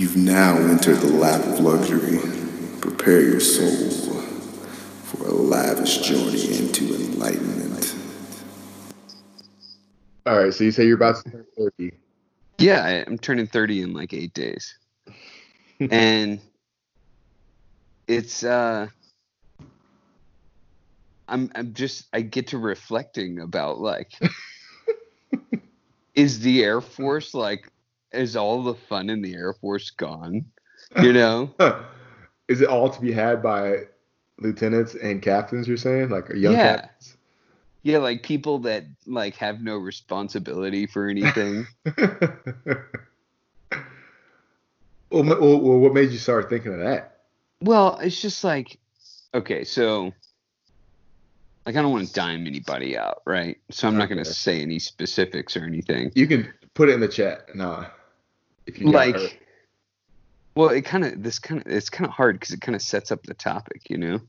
You've now entered the lap of luxury. Prepare your soul for a lavish journey into enlightenment. All right, so you say you're about to turn 30. Yeah, I- I'm turning 30 in like eight days. and it's uh I'm I'm just I get to reflecting about like is the Air Force like is all the fun in the Air Force gone? You know? Is it all to be had by lieutenants and captains, you're saying? Like young Yeah. captains? Yeah, like people that like have no responsibility for anything. well, well, what made you start thinking of that? Well, it's just like, okay, so like I don't want to dime anybody out, right? So I'm not going to say any specifics or anything. You can put it in the chat. Nah. If you. Like, well, it kind of this kind of it's kind of hard because it kind of sets up the topic, you know.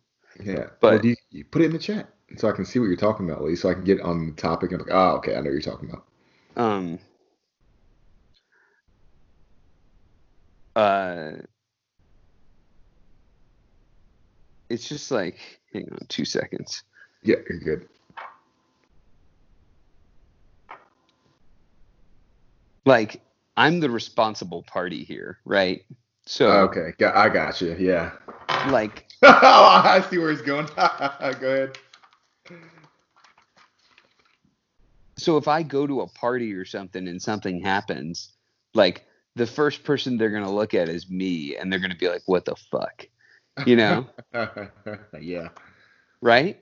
Yeah, But- well, you, you put it in the chat so I can see what you're talking about, at least, so I can get on the topic and like, oh, okay, I know what you're talking about. Um. Uh. It's just like, hang on, two seconds. Yeah, you're good. Like, I'm the responsible party here, right? So, okay, got, I got you. Yeah. like, oh, I see where he's going. Go ahead. so if I go to a party or something and something happens, like the first person they're gonna look at is me, and they're gonna be like, "What the fuck," you know, yeah. right?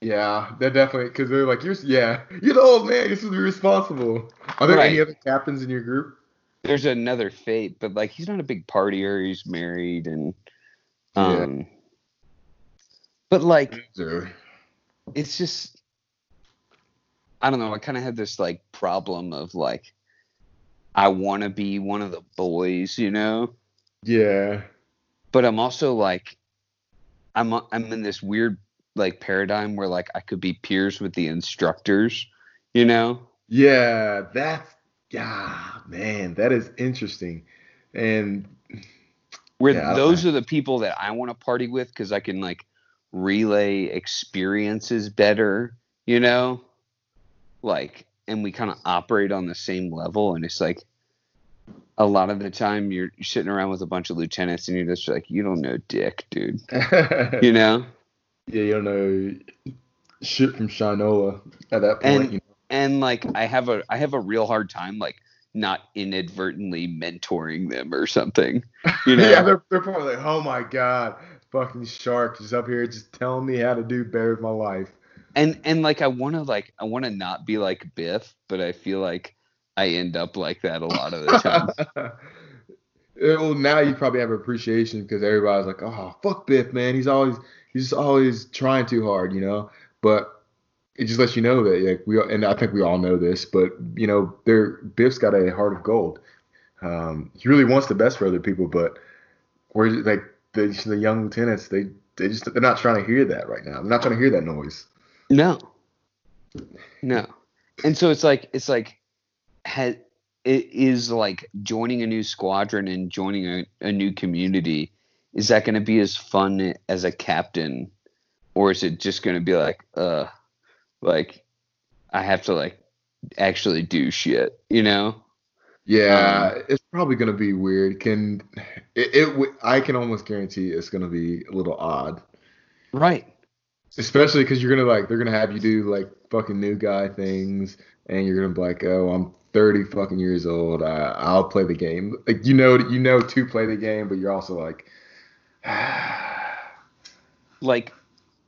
Yeah, they're definitely because they're like you're yeah you're the old man you're supposed to be responsible. Are there any other captains in your group? There's another fate, but like he's not a big partier. He's married, and Yeah. um, but like it's just I don't know. I kind of had this like problem of like I want to be one of the boys, you know. Yeah. but I'm also like I'm I'm in this weird like paradigm where like I could be peers with the instructors, you know? Yeah, that's yeah, man, that is interesting. And Where Yeah, those are the people that I want to party with cuz I can like relay experiences better, you know? Like and we kind of operate on the same level and it's like a lot of the time you're sitting around with a bunch of lieutenants and you're just like you don't know dick, dude. You know? Yeah, you don't know shit from Shinola at that point. And- you and like I have a I have a real hard time like not inadvertently mentoring them or something. You know? yeah, they're, they're probably like, oh my god, fucking shark is up here just telling me how to do better with my life. and and like I want to like I want to not be like Biff, but I feel like I end up like that a lot of the time. Well, now you probably have appreciation because everybody's like, oh, fuck Biff, man. He's always he's just always trying too hard, you know. But it just lets you know that like we and I think we all know this, but you know, there Biff's got a heart of gold. Um, he really wants the best for other people, but where like the the young lieutenants, they they just they're not trying to hear that right now. They're not trying to hear that noise. no, no, and so it's like it's like ha, it is like joining a new squadron and joining a, a new community. Is that going to be as fun as a captain, or is it just going to be like, uh, like I have to like actually do shit, you know? Yeah, it's probably gonna be weird. Can it, it? I can almost guarantee it's gonna be a little odd. Right. Especially because you're gonna like they're gonna have you do like fucking new guy things, and you're gonna be like, oh, I'm 30 fucking years old. I, I'll play the game. Like you know, you know to play the game, but you're also like, Like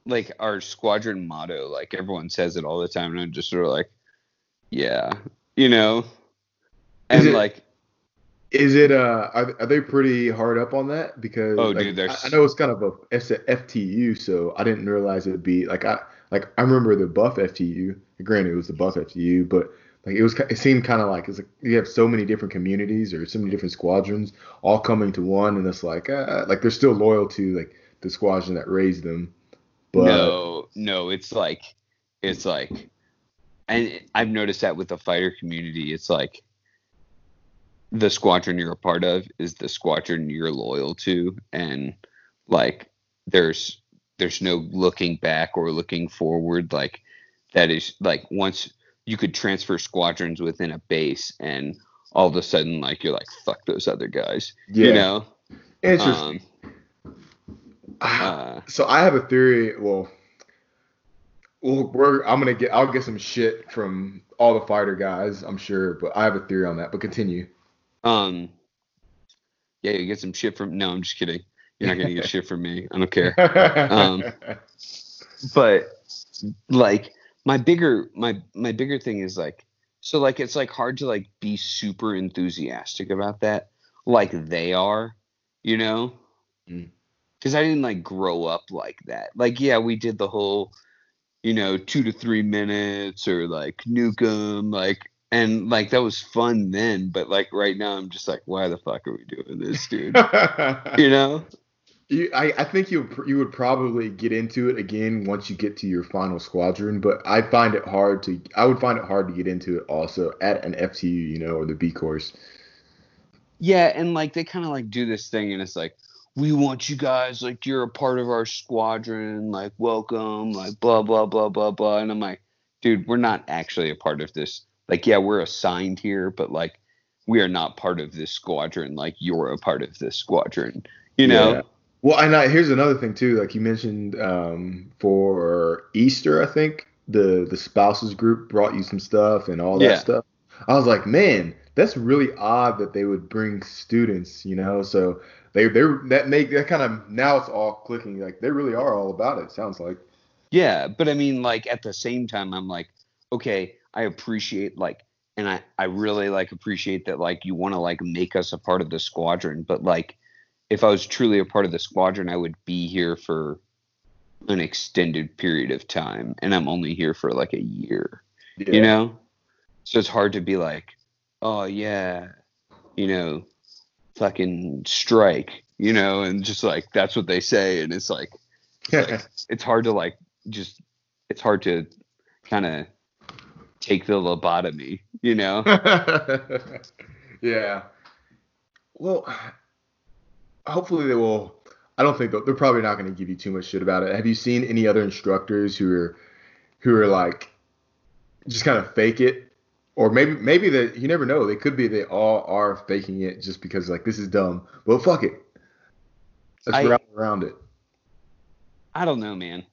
like our squadron motto, like everyone says it all the time, and I'm just sort of like, yeah, you know? And Is it- like is it? Uh, are, are they pretty hard up on that? Because Oh, like, dude, I, I know it's kind of a it's a FTU, so I didn't realize it'd be like I like I remember the buff FTU. Granted, it was the buff FTU, but like it was it seemed kind of like it's like you have so many different communities or so many different squadrons all coming to one, and it's like uh, like they're still loyal to like the squadron that raised them. But no, no, it's like it's like and I've noticed that with the fighter community, it's like the squadron you're a part of is the squadron you're loyal to and like there's there's no looking back or looking forward like that is like once you could transfer squadrons within a base and all of a sudden like you're like fuck those other guys Yeah. you know Interesting. Um, uh, so I have a theory. Well, well, we're I'm gonna get I'll get some shit from all the fighter guys, I'm sure, but I have a theory on that. But continue. um yeah you get some shit from no i'm just kidding you're not gonna get shit from me i don't care Um, but like my bigger my my bigger thing is like so like it's like hard to like be super enthusiastic about that like they are you know? Mm. because i didn't like grow up like that. Like yeah we did the whole you know two to three minutes or like nuke 'em, like and like that was fun then but like right now i'm just like why the fuck are we doing this dude? You know You, I, I think you you would probably get into it again once you get to your final squadron, but I find it hard to I would find it hard to get into it also at an FTU, you know, or the B course. Yeah, and like they kind of like do this thing, and it's like, we want you guys, like you're a part of our squadron, like welcome, like blah blah blah blah blah. And I'm like, dude, we're not actually a part of this. Like, yeah, we're assigned here, but like we are not part of this squadron. Like you're a part of this squadron. You know? Yeah. Well, and I, here's another thing too. Like you mentioned, um, for Easter, I think the the spouses group brought you some stuff and all that Yeah. stuff. I was like, man, that's really odd that they would bring students. You know, so they they that make that kind of now it's all clicking. Like they really are all about it. Sounds like. Yeah, but I mean, like at the same time, I'm like, okay, I appreciate like, and I I really like appreciate that like you want to like make us a part of the squadron, but like, if I was truly a part of the squadron, I would be here for an extended period of time, and I'm only here for like a year, Yeah. you know. So it's hard to be like, oh yeah, you know, fucking strike, you know, and just like that's what they say, and it's like like, it's hard to like just it's hard to kind of take the lobotomy, you know? yeah. Well, hopefully they will. I don't think they're probably not going to give you too much shit about it. Have you seen any other instructors who are who are like just kind of fake it, or maybe maybe that you never know. They could be they all are faking it just because like this is dumb. Well, fuck it. Let's I- round around it. I don't know, man.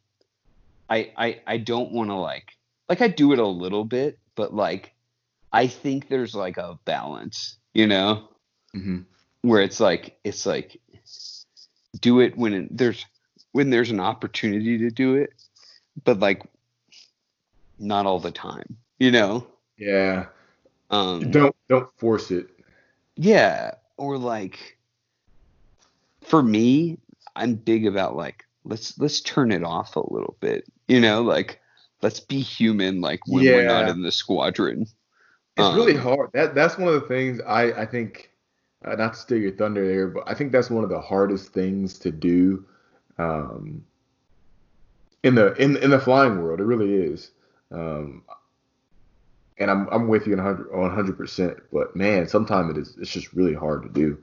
I I I don't want to like like I do it a little bit, but like I think there's like a balance, you know, hmm where it's like it's like do it when it, there's when there's an opportunity to do it, but like not all the time, you know. Yeah. Um, Don't don't force it. Yeah, or like for me, I'm big about like let's let's turn it off a little bit. You know, like let's be human like when we're not in the squadron. It's Um, really hard. That that's one of the things I I think. Uh, not to steal your thunder there, but I think that's one of the hardest things to do. Um, in the in in the flying world, it really is. Um, and I'm I'm with you on 100 100 percent. But man, sometimes it is it's just really hard to do.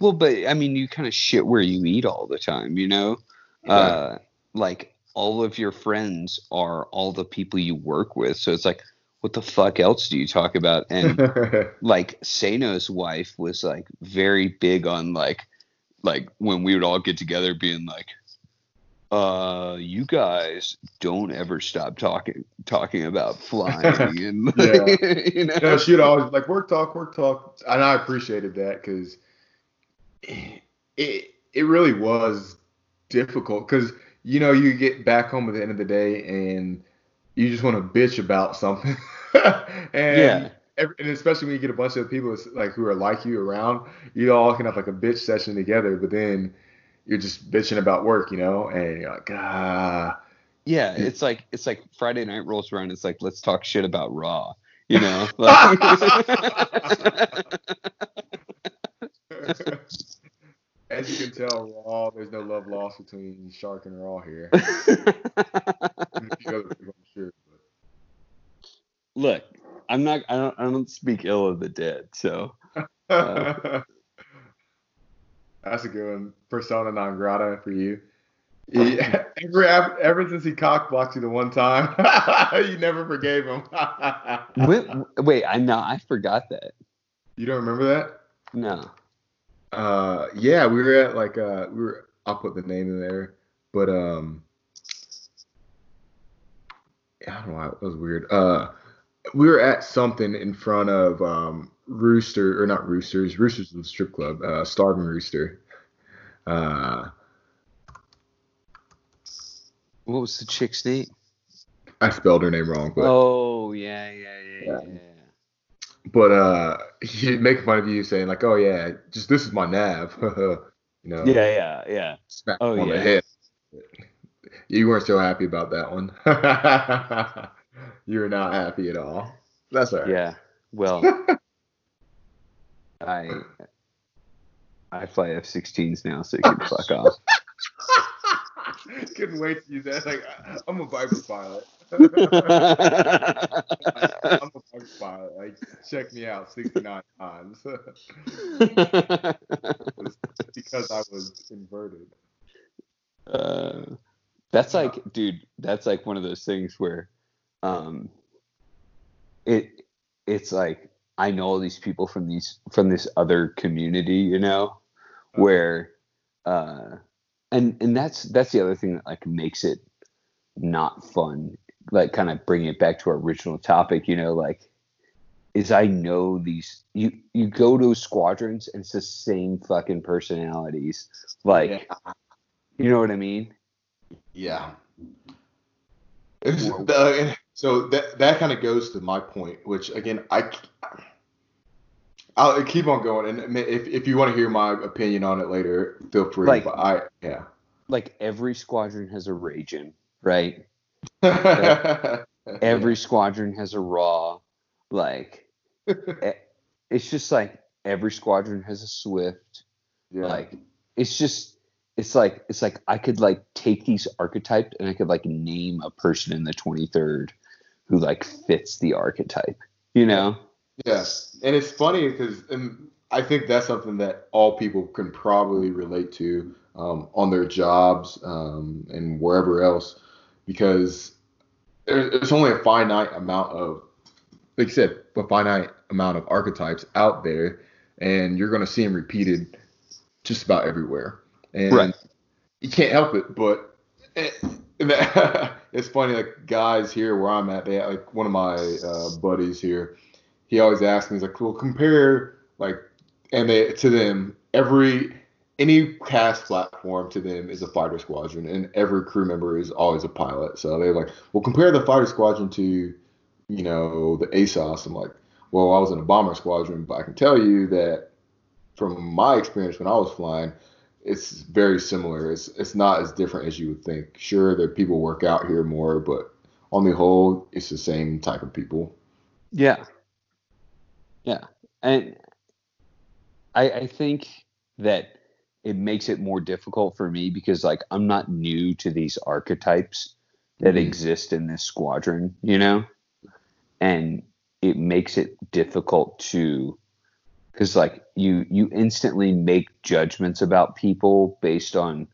Well, but I mean, you kind of shit where you eat all the time, you know? Uh, like all of your friends are all the people you work with. So it's like, what the fuck else do you talk about? And like Sano's wife was like very big on like like when we would all get together being like uh you guys don't ever stop talking talking about flying and Yeah. you know know, she'd always like work talk, work talk, and I appreciated that because it it really was difficult because you know you get back home at the end of the day and you just want to bitch about something, and Yeah. every, and especially when you get a bunch of people like who are like you around, you all can have like a bitch session together, but then you're just bitching about work, you know, and you're like ah. yeah it's like it's like friday night rolls around it's like let's talk shit about raw you know like, As you can tell, Raw, there's no love lost between Shark and Raw here. And a few other people, I'm sure. But. Look i'm not I don't, I don't speak ill of the dead so Uh, That's a good one. Persona non grata for you. He, ever, ever since he cock blocked you the one time, you never forgave him. wait, wait, I know I forgot that. you don't remember that? No. Uh, yeah, we were at like uh, we were. I'll put the name in there, but um, I don't know. It was weird. Uh, we were at something in front of um Rooster or not Roosters. Roosters was a strip club. Uh, Starving Rooster. Uh, What was the chick's name? I spelled her name wrong, but Oh yeah, yeah, yeah, Yeah. yeah. but uh, he making fun of you saying like, oh yeah, just this is my nav. you know. Yeah, yeah, yeah. smack Oh, on the yeah. head. You weren't so happy about that one. you were not happy at all. That's all right. Yeah. Well, I I fly F-16s now, so you can fuck off. Couldn't wait to use that. Like, I'm a Viper pilot. I'm a Viper pilot. Like, check me out 69 times because I was inverted. uh, that's like, dude, that's like one of those things where, um, it it's like I know all these people from these from this other community, you know, where, uh, and and that's that's the other thing that like makes it not fun. Like, kind of bring it back to our original topic, you know, like is I know these you you go to squadrons and it's the same fucking personalities. Like you know what I mean? Yeah. It's- so that that kind of goes to my point, which again I I'll keep on going, and if if you want to hear my opinion on it later, feel free. Like- but I yeah. Like every squadron has a Raging, right? Every squadron has a Raw. Like it's just like every squadron has a Swift. yeah. Like it's just it's like it's like I could like take these archetypes and I could like name a person in the 23rd who like fits the archetype. You know? Yes, and it's funny because I think that's something that all people can probably relate to um, on their jobs um, and wherever else, because there's only a finite amount of, like you said, a finite amount of archetypes out there, and you're going to see them repeated just about everywhere, and Right. you can't help it. But eh, and that- it's funny, like guys here where I'm at, they like one of my uh, buddies here he always asks me, he's like, well, compare like, and they to them every any cast platform to them is a fighter squadron, and every crew member is always a pilot. So they're like, well, compare the fighter squadron to, you know, the ASOS. I'm like, well, I was in a bomber squadron, but I can tell you that from my experience when I was flying, it's very similar. It's it's not as different as you would think. Sure, that people work out here more, but on the whole, it's the same type of people. Yeah. Yeah. And I I think that it makes it more difficult for me because like I'm not new to these archetypes that Mhm. exist in this squadron, you know? And it makes it difficult to cuz like you you instantly make judgments about people based on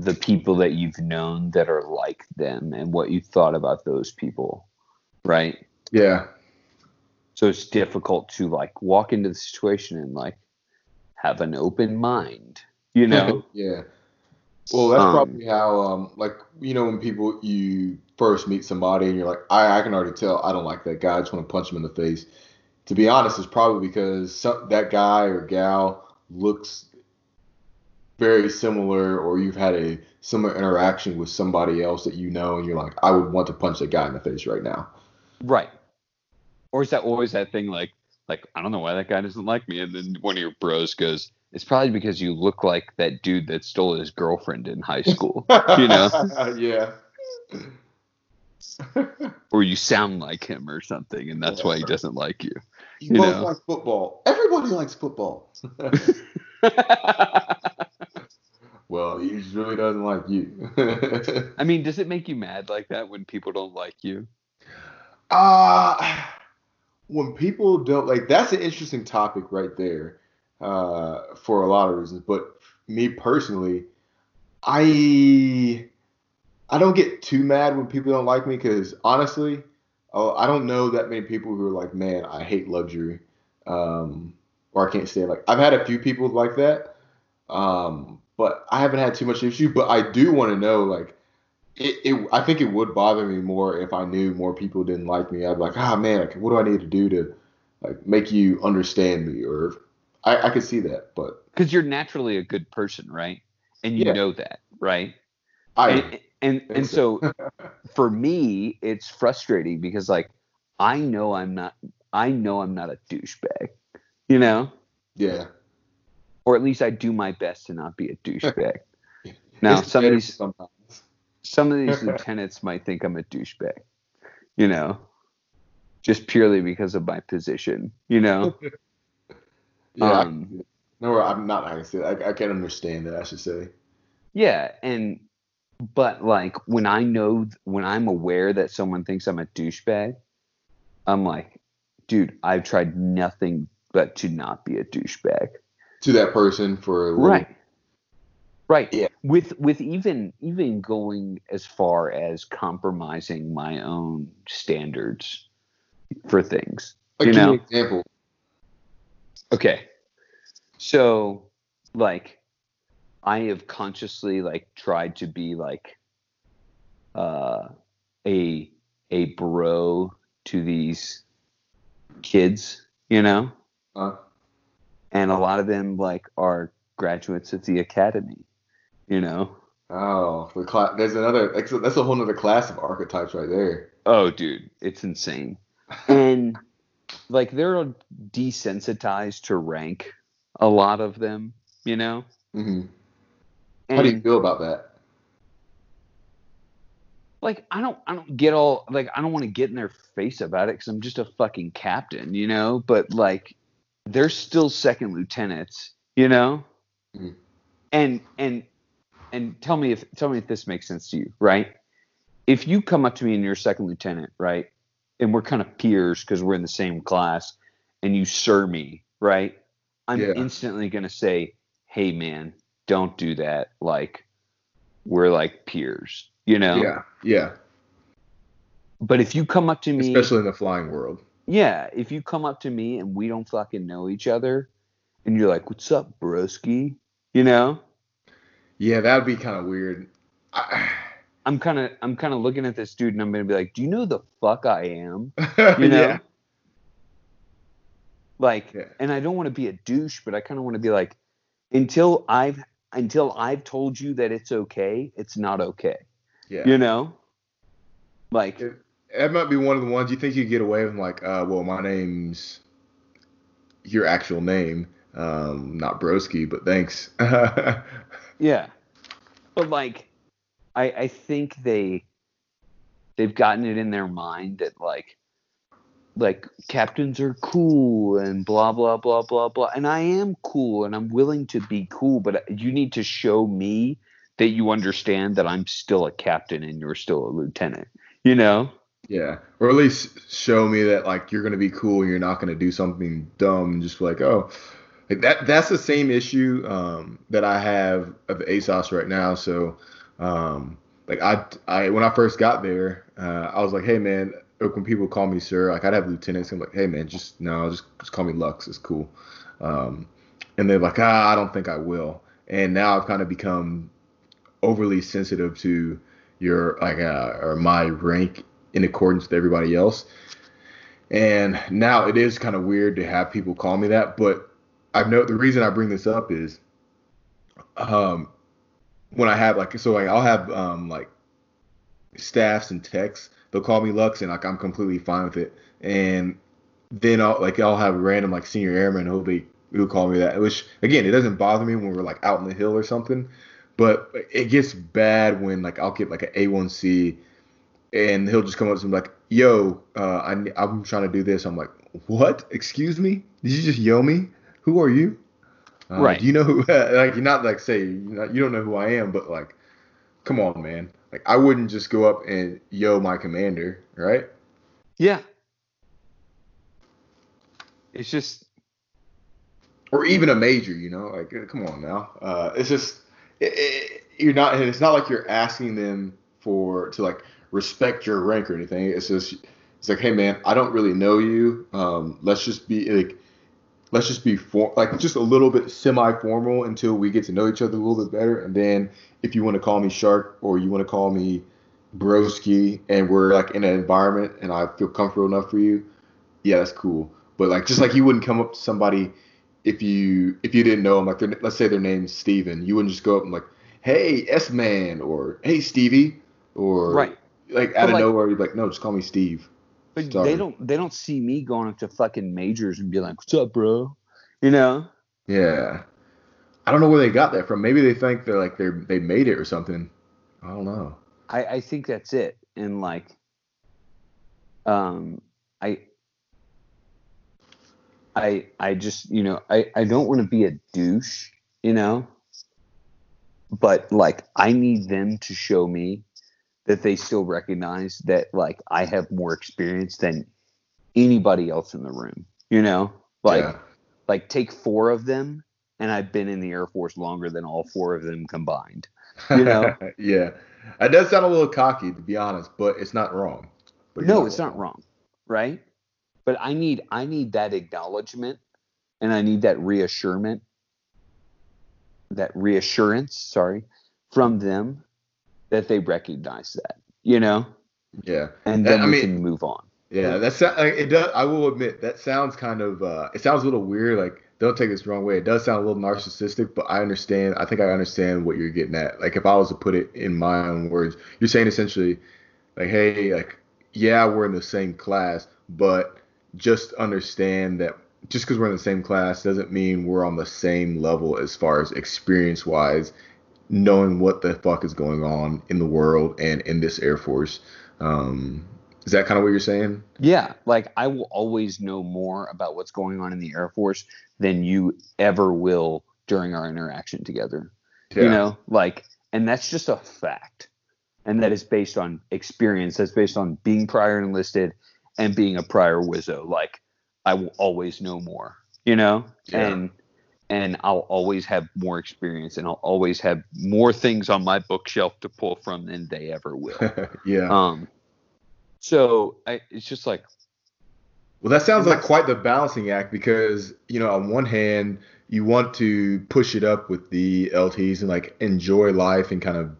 the people that you've known that are like them and what you thought about those people, right? Yeah. So it's difficult to like walk into the situation and like have an open mind, you know? yeah. Well, that's Um, probably how, um, like, you know, when people you first meet somebody and you're like, I, I can already tell I don't like that guy. I just want to punch him in the face. To be honest, it's probably because some, that guy or gal looks very similar, or you've had a similar interaction with somebody else that you know, and you're like, I would want to punch that guy in the face right now. right. Or is that always that thing like like I don't know why that guy doesn't like me and then one of your bros goes, It's probably because you look like that dude that stole his girlfriend in high school. You know? yeah. or you sound like him or something and that's why he doesn't like you. You, You both know. like football. Everybody likes football. well, he really doesn't like you. I mean, does it make you mad like that when people don't like you? uh when people don't like that's an interesting topic right there uh, for a lot of reasons. But me personally, I I don't get too mad when people don't like me because honestly, oh, I don't know that many people who are like, man, I hate luxury, um, or I can't stand like I've had a few people like that, um, but I haven't had too much issue. But I do want to know like. It, it, I think it would bother me more if I knew more people didn't like me. I'd be like, ah, man, like, what do I need to do to like make you understand me? Or I, I could see that, but because you're naturally a good person, right? And you Yeah. know that, right? I and and, and so for me, it's frustrating because like I know I'm not I know I'm not a douchebag, you know, yeah. or at least I do my best to not be a douchebag. Now some of these sometimes. some of these lieutenants might think I'm a douchebag, you know, just purely because of my position, you know. Yeah. Um, no, I'm not. I can say I, I can understand that. I should say. Yeah, and but like when I know when I'm aware that someone thinks I'm a douchebag, I'm like, dude, I've tried nothing but to not be a douchebag. To that person for a little- Right. Right. Yeah. With with even even going as far as compromising my own standards for things. Like, you know? example. Okay. So, like, I have consciously like tried to be like uh a a bro to these kids, you know? Uh, And a lot of them like are graduates of the academy, you know? oh, the cla- there's another. That's a, whole other class of archetypes right there. Oh, dude, it's insane. And like they're desensitized to rank, a lot of them, you know? hmm And How do you feel about that? like I don't I don't get all like I don't want to get in their face about it because I'm just a fucking captain, you know. But like they're still second lieutenants, you know. Mhm. And and and tell me if tell me if this makes sense to you, right? If you come up to me and you're a second lieutenant, right, and we're kind of peers because we're in the same class, and you sir me, right, I'm Yeah. instantly gonna say, "Hey, man, don't do that." Like we're like peers, you know. Yeah, yeah. But if you come up to me, Especially in the flying world. yeah, if you come up to me and we don't fucking know each other, and you're like, "What's up, broski?" You know, Yeah, that'd be kind of weird. I, I'm kind of, I'm kind of looking at this dude, and I'm gonna be like, "Do you know the fuck I am?" You know, yeah. like, Yeah. and I don't want to be a douche, but I kind of want to be like, until I've, until I've told you that it's okay, it's not okay. Yeah. You know, like, It- that might be one of the ones you think you get away with, like, uh, well, my name's your actual name, um, not Broski, but thanks. Yeah. But like I I think they they've gotten it in their mind that like like captains are cool and blah blah blah blah blah and I am cool and I'm willing to be cool but you need to show me that you understand that I'm still a captain and you're still a lieutenant. You know? yeah, or at least show me that like you're gonna be cool and you're not gonna do something dumb and just be like, oh, like that. That's the same issue um, that I have of ASOS right now. So, um, like I, I when I first got there, uh, I was like, hey man, like, when people call me sir, like I'd have lieutenants. I'm like, hey man, just no, just, just call me Lux. It's cool. Um, and they're like, ah, I don't think I will. And now I've kind of become overly sensitive to your like uh, or my rank in accordance with everybody else. And now it is kind of weird to have people call me that, but I know the reason I bring this up is um when I have like so like I'll have um like staffs and techs, they'll call me Lux and like I'm completely fine with it. And then I'll like I'll have random like senior airmen who'll be who'll call me that, which again it doesn't bother me when we're like out in the hill or something. But it gets bad when like I'll get like an A1C and he'll just come up to me like, "Yo, uh, I, I'm trying to do this." I'm like, "What? Excuse me? Did you just yo me? Who are you? Uh, Right. Do you know who? like, you're not like say you're not, you don't know who I am, but like, come on, man. Like, I wouldn't just go up and yo my commander, right? Yeah. It's just or even a major, you know, like uh, come on now. Uh, it's just it, it, you're not. It's not like you're asking them for to like respect your rank or anything. It's just it's like, hey man, I don't really know you. Um, let's just be like, let's just be like just a little bit semi-formal until we get to know each other a little bit better, and then if you want to call me Shark or you want to call me Broski, and we're like in an environment and I feel comfortable enough for you, yeah, that's cool. But like just like you wouldn't come up to somebody if you if you didn't know them, like let's say their name's Steven, you wouldn't just go up and like, hey S man or hey Stevie or right. like out of like, nowhere you'd be like, no, just call me Steve. But Sorry. they don't they don't see me going up to fucking majors and be like, what's up, bro? You know? Yeah. I don't know where they got that from. Maybe they think they're like they're they made it or something. I don't know. I, I think that's it. And like um I I I just you know I I don't want to be a douche, you know, but like I need them to show me that they still recognize that like I have more experience than anybody else in the room, you know, like yeah. like take four of them and I've been in the Air Force longer than all four of them combined, you know. yeah, it does sound a little cocky to be honest, but it's not wrong. But no, it's not wrong, right? but I need I need that acknowledgement and I need that reassurance that reassurance, sorry, from them that they recognize that, you know? Yeah. And then I we mean, can move on. Yeah, that's it does I will admit that sounds kind of uh it sounds a little weird like don't take this the wrong way. It does sound a little narcissistic, but I understand. I think I understand what you're getting at. Like if I was to put it in my own words, you're saying essentially like hey, like yeah, we're in the same class, but just understand that just because we're in the same class doesn't mean we're on the same level as far as experience wise, knowing what the fuck is going on in the world and in this Air Force. Um, is that kind of what you're saying? Yeah, like I will always know more about what's going on in the Air Force than you ever will during our interaction together. Yeah. You know, like, and that's just a fact. And that is based on experience. That's based on being prior enlisted and being a prior wizzo. Like I will always know more, you know, yeah. and and I'll always have more experience, and I'll always have more things on my bookshelf to pull from than they ever will. yeah. Um. So I, it's just like. Well, that sounds like quite the balancing act because you know, on one hand, you want to push it up with the LTs and like enjoy life and kind of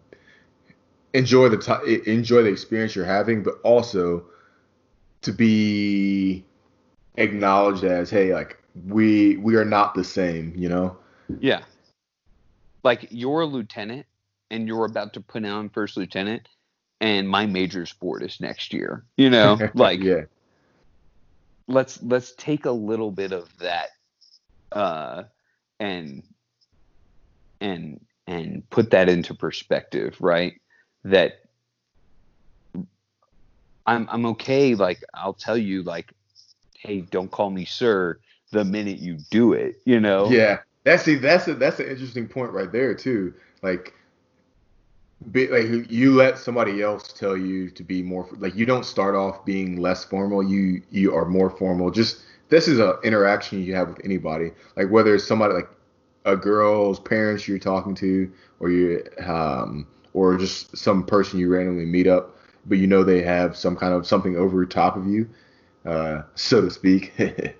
enjoy the t- enjoy the experience you're having, but also to be acknowledged as hey like we we are not the same you know? Yeah. Like you're a lieutenant and you're about to put on first lieutenant and my major sport is next year you know? Like yeah. let's let's take a little bit of that uh and and and put that into perspective right? That I'm I'm okay. Like I'll tell you, like, hey, don't call me sir the minute you do it. You know? Yeah. That's see, that's a, that's an interesting point right there too. Like, be, like you let somebody else tell you to be more like you don't start off being less formal. You you are more formal. Just this is an interaction you have with anybody. Like whether it's somebody like a girl's parents you're talking to, or you um or just some person you randomly meet up but you know they have some kind of something over top of you, uh, so to speak.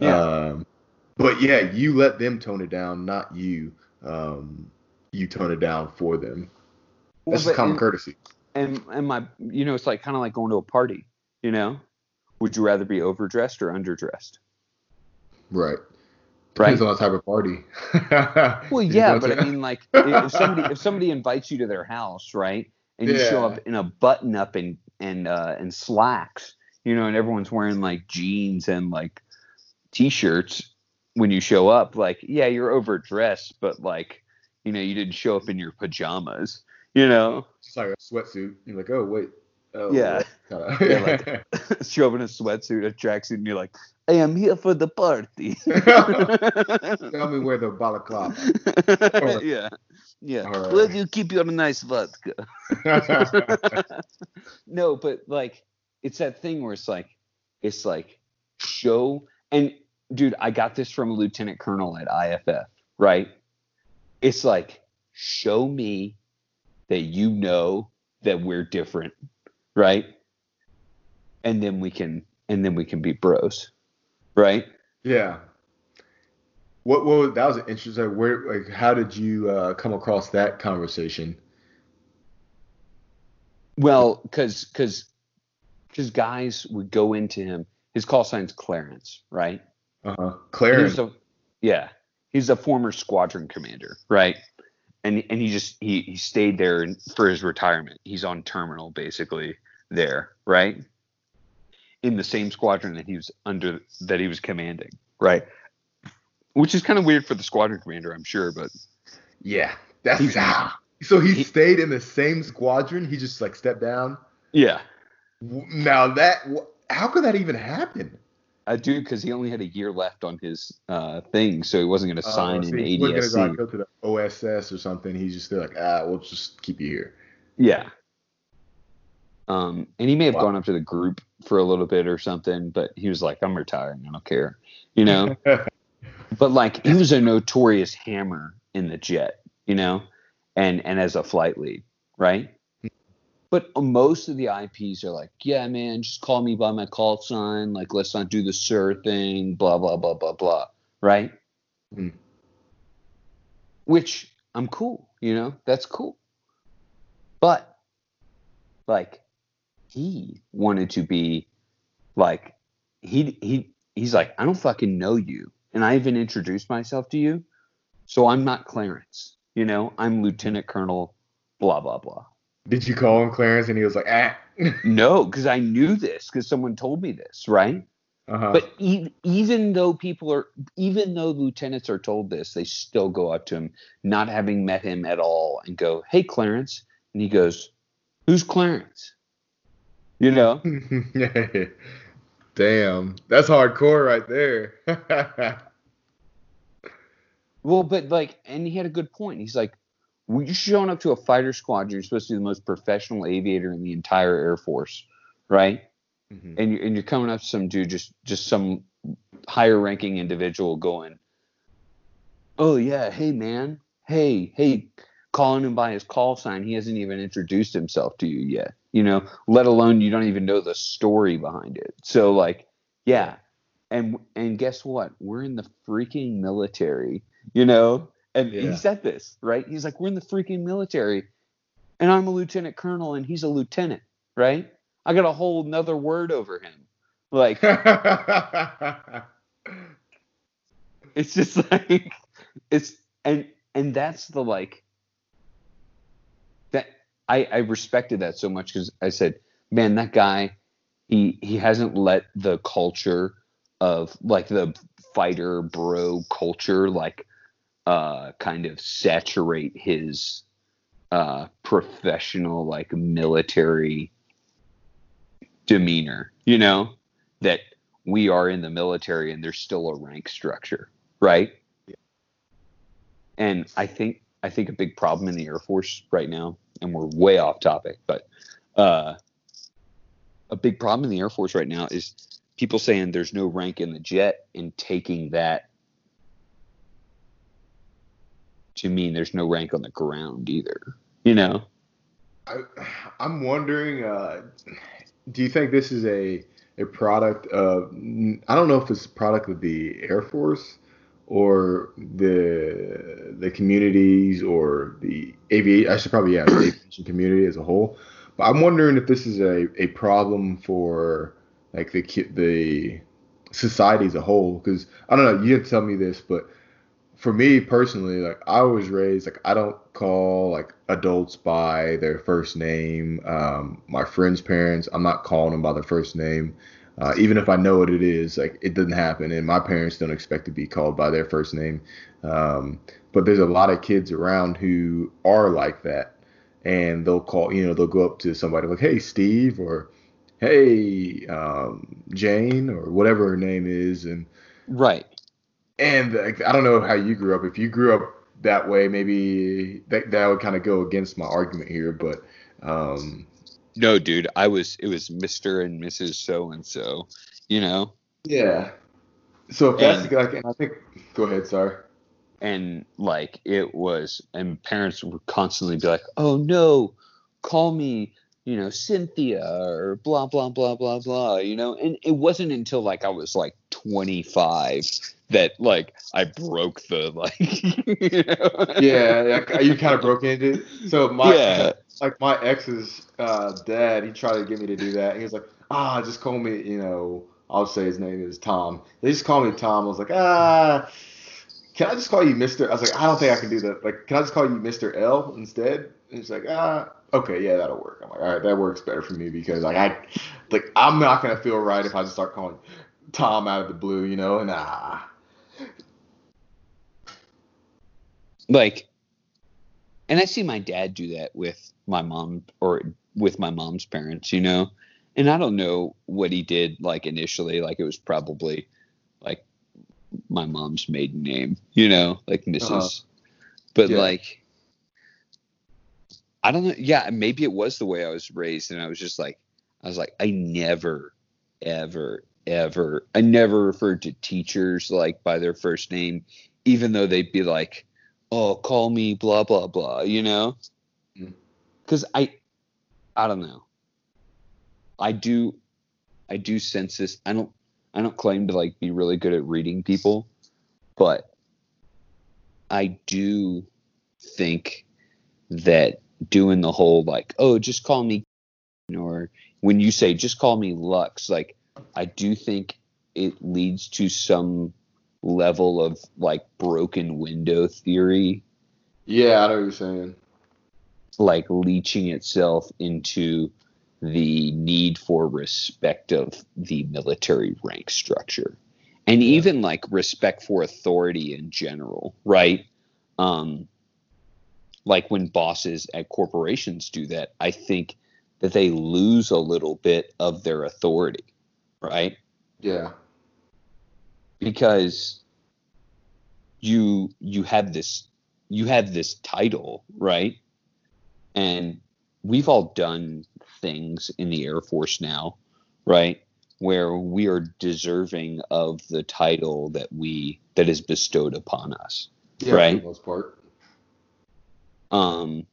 yeah. Um, but yeah, you let them tone it down, not you. Um, you tone it down for them. That's well, common and, courtesy. And and my, you know, it's like kind of like going to a party. You know, would you rather be overdressed or underdressed? Right. Depends right. on the type of party. well, yeah, but I mean, like, if somebody if somebody invites you to their house, right, and you show up in a button up and and uh, and slacks, you know, and everyone's wearing like jeans and like t-shirts when you show up. Like, yeah, you're overdressed, but like, you know, you didn't show up in your pajamas. You know, it's like a sweatsuit. You're like, oh wait. Oh, yeah. yeah like, show up in a sweatsuit, a tracksuit, and you're like, I am here for the party. Tell me where the balaclava. Or, yeah. Yeah. Right. Where do you keep your nice vodka? no, but like it's that thing where it's like it's like show and dude, I got this from a lieutenant colonel at IFF, right? It's like, show me that you know that we're different, right? And then we can, and then we can be bros, right? Yeah. What? What? That was an interesting. Where? Like, how did you uh, come across that conversation? Well, because because because guys would go into him. His call sign's Clarence, right? Uh huh. Clarence. was a, yeah, he's a former squadron commander, right? And and he just he he stayed there for his retirement. He's on terminal basically there, right? In the same squadron that he was under that he was commanding, right? Which is kind of weird for the squadron commander, I'm sure, but yeah. That's. He's- ah. So he, he- stayed in the same squadron. He just like stepped down. yeah, Now that. How could that even happen? I do because he only had a year left on his uh, thing, so he wasn't going to Uh, sign so in he gonna ADSC. go, go to the OSS or something. He's just like, ah, we'll just keep you here. Yeah. Um, and he may have Wow. gone up to the group for a little bit or something, but he was like, I'm retiring. I don't care. You know? but like, he was a notorious hammer in the jet, you know? And, and as a flight lead, right? But most of the IPs are like, yeah, man, just call me by my call sign. Like, let's not do the sir thing, blah, blah, blah, blah, blah. Right? Hmm. Which I'm cool, you know? That's cool. But like he wanted to be like he he he's like I don't fucking know you and I even introduced myself to you so I'm not Clarence you know I'm Lieutenant Colonel blah blah blah Did you call him Clarence? And he was like, ah. no because I knew this because someone told me this right uh-huh. but e- even though people are even though lieutenants are told this they still go up to him not having met him at all and go hey Clarence and he goes who's Clarence you know Damn, that's hardcore right there. Well, but like, and he had a good point. He's like, when you're showing up to a fighter squadron, you're supposed to be the most professional aviator in the entire Air Force, right? Mhm. And you're and you're coming up to some dude, just just some higher ranking individual, going, "Oh yeah, hey man, hey hey," calling him by his call sign. He hasn't even introduced himself to you yet, you know. Let alone you don't even know the story behind it. So like, yeah, and and guess what? We're in the freaking military, you know. And Yeah. he said this, right? He's like, we're in the freaking military, and I'm a lieutenant colonel, and he's a lieutenant, right? I got a whole nother word over him. Like, it's just like, it's and and that's the like that I I respected that so much because I said, man, that guy, he he hasn't let the culture of like the fighter bro culture like uh kind of saturate his uh professional like military demeanor you know? That we are in the military and there's still a rank structure right? And i think i think a big problem in the air force right now and we're way off topic but uh a big problem in the air force right now is people saying there's no rank in the jet and taking that to mean there's no rank on the ground either. You know? I, I'm wondering, uh, do you think this is a a product of? I don't know if it's a product of the Air Force or the the communities or the aviation. I should probably yeah, the aviation community as a whole. But I'm wondering if this is a, a problem for like the the society as a whole. Because I don't know, you to tell me this, but for me personally, like I was raised like I don't call like adults by their first name. Um, my friends' parents, I'm not calling them by their first name. Uh, even if I know what it is, like it doesn't happen, and my parents don't expect to be called by their first name. Um, but there's a lot of kids around who are like that, and they'll call, you know, they'll go up to somebody like, "Hey, Steve," or "Hey, um, Jane," or whatever her name is, and Right. And like, I don't know how you grew up. If you grew up that way, maybe that that would kind of go against my argument here. But um, No, dude, I was it was Mr. and Mrs. so and so, you know? yeah, So if that's And- like, and I think, go ahead. Sorry. and like it was and parents would constantly be like oh no call me you know cynthia or blah blah blah blah blah you know and it wasn't until like i was like 25 that like i broke the like you know? Yeah, yeah, you kind of broke into it. So my Yeah. like my ex's uh, dad, he tried to get me to do that. He was like, ah, just call me, you know, I'll say his name is Tom. They just call me Tom. I was like, ah, can I just call you Mister? I was like, I don't think I can do that. Like, can I just call you Mister L instead? And he's like, ah, okay, yeah, that'll work. I'm like, all right, that works better for me because like I, like I'm not gonna feel right if I just start calling Tom out of the blue, you know, and ah. like and i see my dad do that with my mom or with my mom's parents you know and i don't know what he did like initially like it was probably like my mom's maiden name you know like mrs Uh-huh. but Yeah. like i don't know yeah maybe it was the way i was raised and i was just like i was like i never ever ever i never referred to teachers like by their first name even though they'd be like oh call me blah blah blah you know Mm. because i i don't know i do i do sense this i don't i don't claim to like be really good at reading people but i do think that doing the whole like oh just call me or when you say just call me lux like i do think it leads to some level of like broken window theory. Yeah, I know what you're saying. like leeching itself into the need for respect of the military rank structure. And even like respect for authority in general right? Um like when bosses at corporations do that i think that they lose a little bit of their authority right Yeah. because you you have this you have this title right and we've all done things in the air force now right where we are deserving of the title that we that is bestowed upon us Yeah, Right. for the most part. Um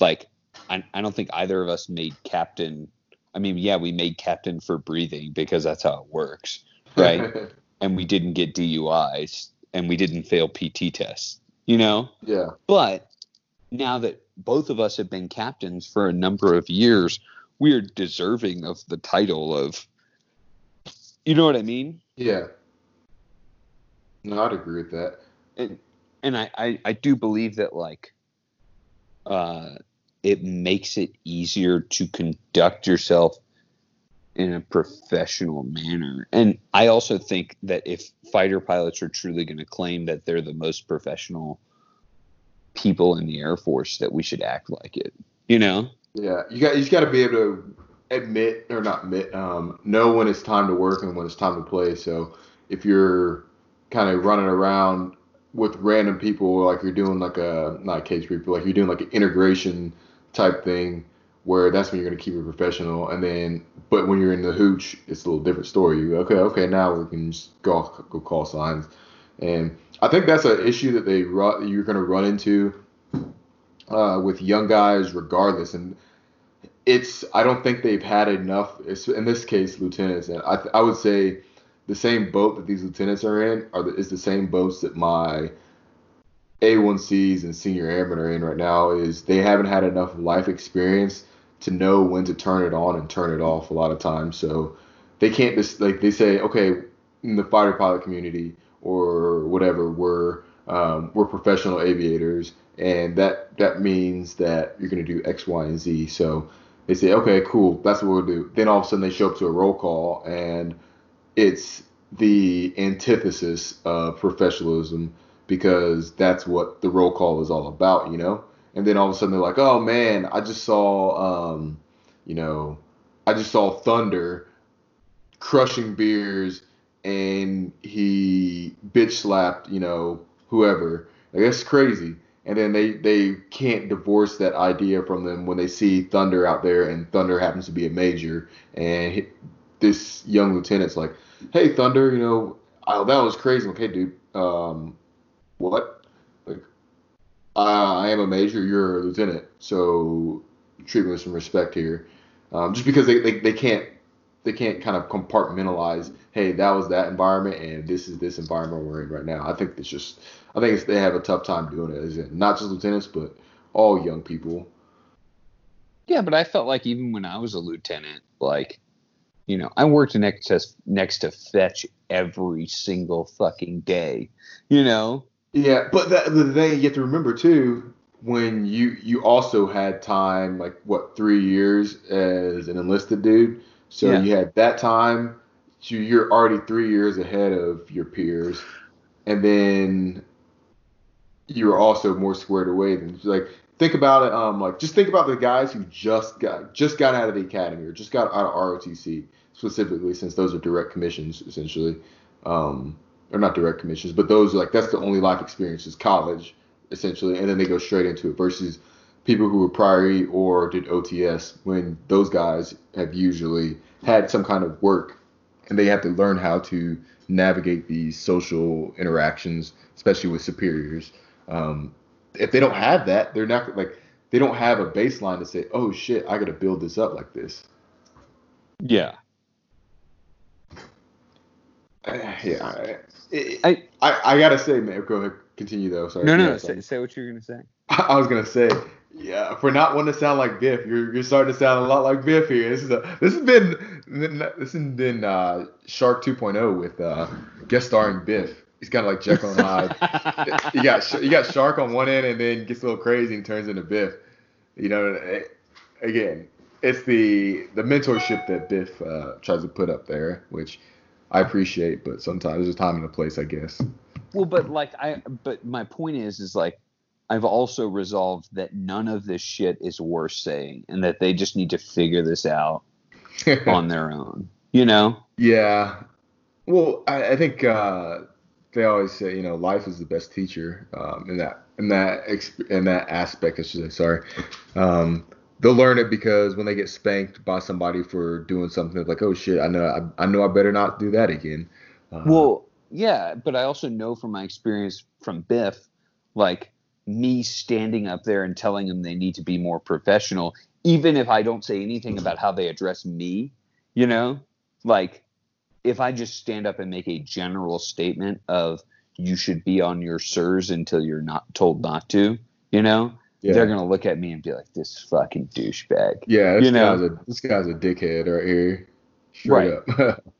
like I, I don't think either of us made captain i mean yeah we made captain for breathing because that's how it works right and we didn't get DUIs and we didn't fail PT tests, you know? yeah. But now that both of us have been captains for a number of years, we are deserving of the title of, you know what I mean? Yeah. No, I'd agree with that. And, and I, I, I do believe that, like, uh, it makes it easier to conduct yourself in a professional manner. And I also think that if fighter pilots are truly going to claim that they're the most professional people in the Air Force, that we should act like it. You know? Yeah, you got you got to be able to admit or not admit, um, know when it's time to work and when it's time to play. So if you're kind of running around with random people, like you're doing like a not case but like you're doing like an integration type thing, where that's when you're gonna keep it professional. And then, but when you're in the hooch, it's a little different story. You go, okay, okay, now we can just go go call signs. And I think that's an issue that they run, you're gonna run into uh, with young guys, regardless. And it's I don't think they've had enough. In this case, lieutenants, and I I would say the same boat that these lieutenants are in are the, is the same boats that my A1Cs and senior airmen are in right now. Is they haven't had enough life experience to know when to turn it on and turn it off a lot of times. So they can't just like they say, okay, in the fighter pilot community or whatever, we're um, we're professional aviators, and that that means that you're gonna do X, Y, and Z. So they say, okay, cool, that's what we'll do. Then all of a sudden they show up to a roll call, and it's the antithesis of professionalism because that's what the roll call is all about, you know. And then all of a sudden they're like, oh man, I just saw, um, you know, I just saw Thunder crushing beers and he bitch slapped, you know, whoever. Like that's crazy. And then they they can't divorce that idea from them when they see Thunder out there and Thunder happens to be a major and this young lieutenant's like, hey Thunder, you know, that was crazy. Okay, dude, um, what? Like, I am a major, you're a lieutenant, so treat me with some respect here. Um, just because they, they, they can't they can't kind of compartmentalize. Hey, that was that environment, and this is this environment we're in right now. I think it's just I think it's, they have a tough time doing it. Is it not just lieutenants, but all young people. Yeah, but I felt like even when I was a lieutenant, like, you know, I worked next to next to fetch every single fucking day. You know. Yeah, but that, the thing you have to remember too, when you you also had time, like what three years as an enlisted dude, so Yeah. you had that time. So you're already three years ahead of your peers, and then you're also more squared away than like think about it. Um, like just think about the guys who just got just got out of the academy or just got out of ROTC specifically, since those are direct commissions essentially, um, or not direct commissions, but those are like that's the only life experience is college essentially, and then they go straight into it versus people who were priority or did OTS when those guys have usually had some kind of work and they have to learn how to navigate these social interactions, especially with superiors. Um, if they don't have that, they're not like they don't have a baseline to say, "Oh shit, I got to build this up like this." Yeah. Uh, yeah, I, I- I, I gotta say, man. Go ahead, continue though. Sorry. No, Yeah, no. Say, say what you're gonna say. I was gonna say, yeah, for not wanting to sound like Biff, you're you're starting to sound a lot like Biff here. This is a this has been this has been uh, Shark 2.0 with uh, guest starring Biff. He's kind of like Jekyll and Hyde. you got you got Shark on one end and then gets a little crazy and turns into Biff. You know, eh, again, it's the the mentorship that Biff uh, tries to put up there, which I appreciate, but sometimes there's a time and a place, I guess. Well, but like I, but my point is, is like I've also resolved that none of this shit is worth saying, and that they just need to figure this out on their own. You know? Yeah. Well, I, I think uh, they always say, you know, life is the best teacher um, in that in that exp- in that aspect. I should say, sorry. Um, they'll learn it because when they get spanked by somebody for doing something, it's like, oh shit, I know, I, I know, I better not do that again. Uh, Well, yeah, but I also know from my experience from Biff, like me standing up there and telling them they need to be more professional, even if I don't say anything about how they address me, you know, like if I just stand up and make a general statement of you should be on your sirs until you're not told not to, you know, yeah, they're gonna look at me and be like, "This fucking douchebag." yeah, this you know. guy's a this guy's a dickhead right here, straight up.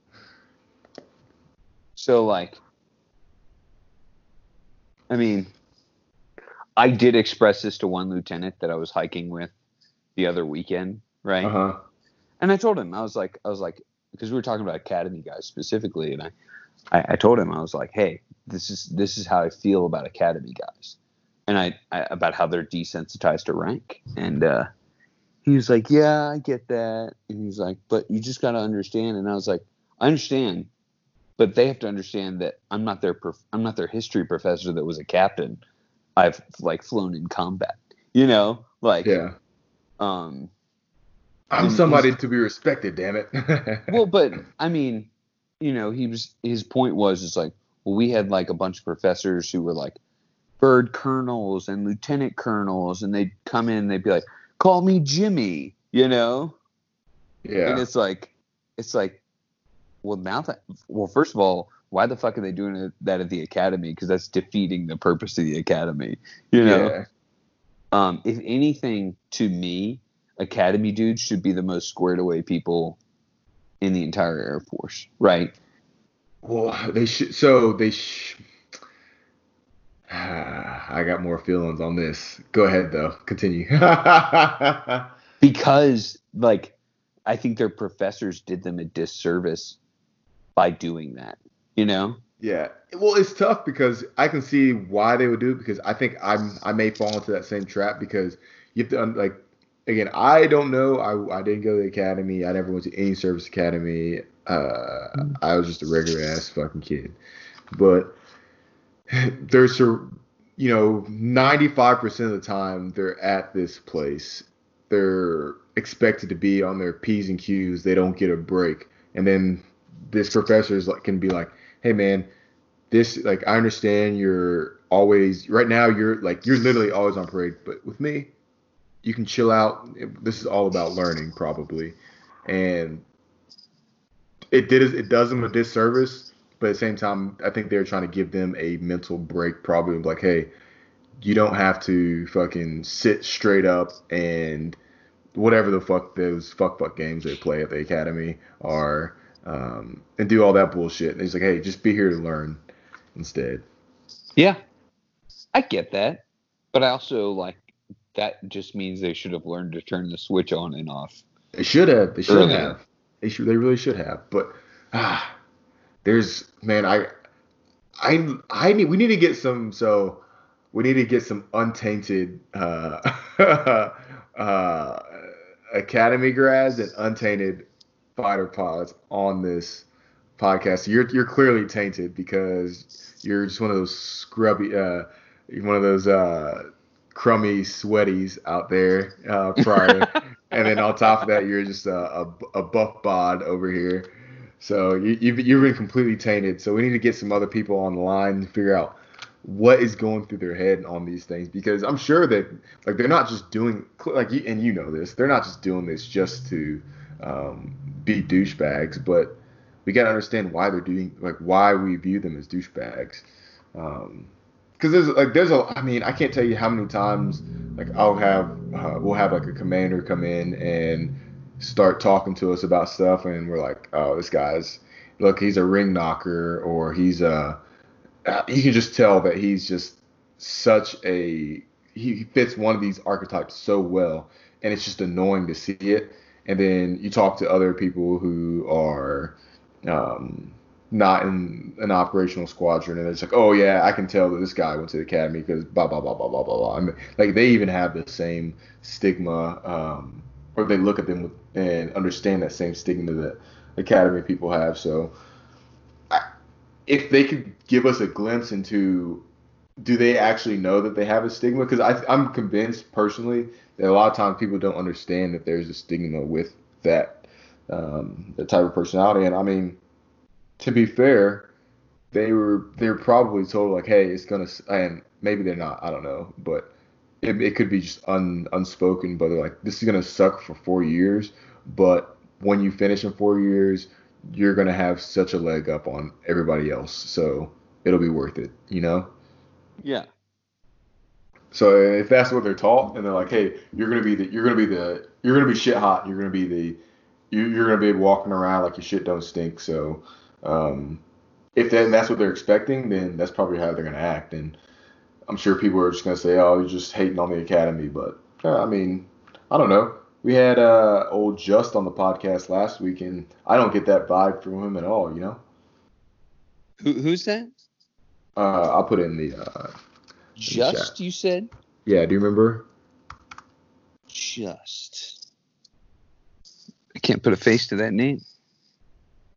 So like I mean I did express this to one lieutenant that I was hiking with the other weekend, right? uh huh. And I told him, I was like I was like because we were talking about academy guys specifically and I, I I told him I was like, "Hey, this is this is how I feel about academy guys." And I, I about how they're desensitized to rank. And uh he was like, "Yeah, I get that." And he's like, "But you just got to understand." And I was like, "I understand, but they have to understand that I'm not their prof- I'm not their history professor that was a captain. I've like flown in combat, you know, like Yeah, um I'm somebody to be respected. Damn it. well, but I mean, you know, he was his point was is like, well, we had like a bunch of professors who were like bird colonels and lieutenant colonels, and they'd come in, and they'd be like, call me Jimmy, you know, Yeah. and it's like, it's like, well, now that, well, first of all, why the fuck are they doing that at the academy? Because that's defeating the purpose of the academy, you know. yeah. Um, if anything, to me, academy dudes should be the most squared away people in the entire Air Force, right? Well, they should. So they. Sh- I got more feelings on this. Go ahead, though. Continue. Because, like, I think their professors did them a disservice by doing that, you know? yeah. Well, it's tough because I can see why they would do it because I think I'm I may fall into that same trap because you have to like again I don't know. I I didn't go to the academy. I never went to any service academy. Uh I was just a regular ass fucking kid. But there's a you know 95% of the time they're at this place. They're expected to be on their p's and q's. They don't get a break. And then this professor is like can be like, hey man, this like I understand you're always right now you're like you're literally always on parade, but with me, you can chill out. This is all about learning probably, and it did it does them a disservice, but at the same time, I think they're trying to give them a mental break, probably like, hey, you don't have to fucking sit straight up and whatever the fuck those fuck fuck games they play at the academy are, um, and do all that bullshit. And he's like, hey, just be here to learn instead. Yeah, I get that, but I also like that just means they should have learned to turn the switch on and off. They should have. They should Earlier. have. They should. They really should have. But ah, there's man, I, I, I need. We need to get some. So we need to get some untainted uh, uh, academy grads and untainted fighter pods on this podcast. You're you're clearly tainted because you're just one of those scrubby, uh, you're one of those uh, crummy sweaties out there uh, prior, and then on top of that, you're just a, a, a buff bod over here. So you, you've you've been completely tainted. So we need to get some other people on the line to figure out what is going through their head on these things because I'm sure that like they're not just doing like you, and you know this they're not just doing this just to um, be douchebags but we got to understand why they're doing like why we view them as douchebags um because there's like there's a I mean I can't tell you how many times like I'll have uh, we'll have like a commander come in and start talking to us about stuff and we're like oh this guy's look he's a ring knocker or he's a uh, you can just tell that he's just such a he fits one of these archetypes so well and it's just annoying to see it. And then you talk to other people who are um, not in an operational squadron and it's like oh yeah i can tell that this guy went to the academy because blah blah blah blah blah blah blah. I mean, like they even have the same stigma um, or they look at them with, and understand that same stigma that academy people have. So if they could give us a glimpse into do they actually know that they have a stigma? Because i'm convinced personally that a lot of times people don't understand that there's a stigma with that um, that type of personality. And i mean to be fair they were they were probably told like hey it's gonna s- and maybe they're not i don't know but it, it could be just un, unspoken but they're like this is gonna suck for four years but when you finish in four years you're gonna have such a leg up on everybody else, so it'll be worth it, you know. Yeah. So if that's what they're taught, and they're like, hey, you're gonna be the, you're gonna be the, you're gonna be shit hot, you're gonna be the, you, you're gonna be walking around like your shit don't stink. So, um, if then that's what they're expecting, then that's probably how they're gonna act. And I'm sure people are just gonna say, oh, you're just hating on the academy, but uh, I mean, I don't know. We had uh, old Just on the podcast last week, and I don't get that vibe from him at all. You know. Who, who's that? Uh, I'll put it in the. Uh, Just you said. yeah, do you remember? Just. I can't put a face to that name.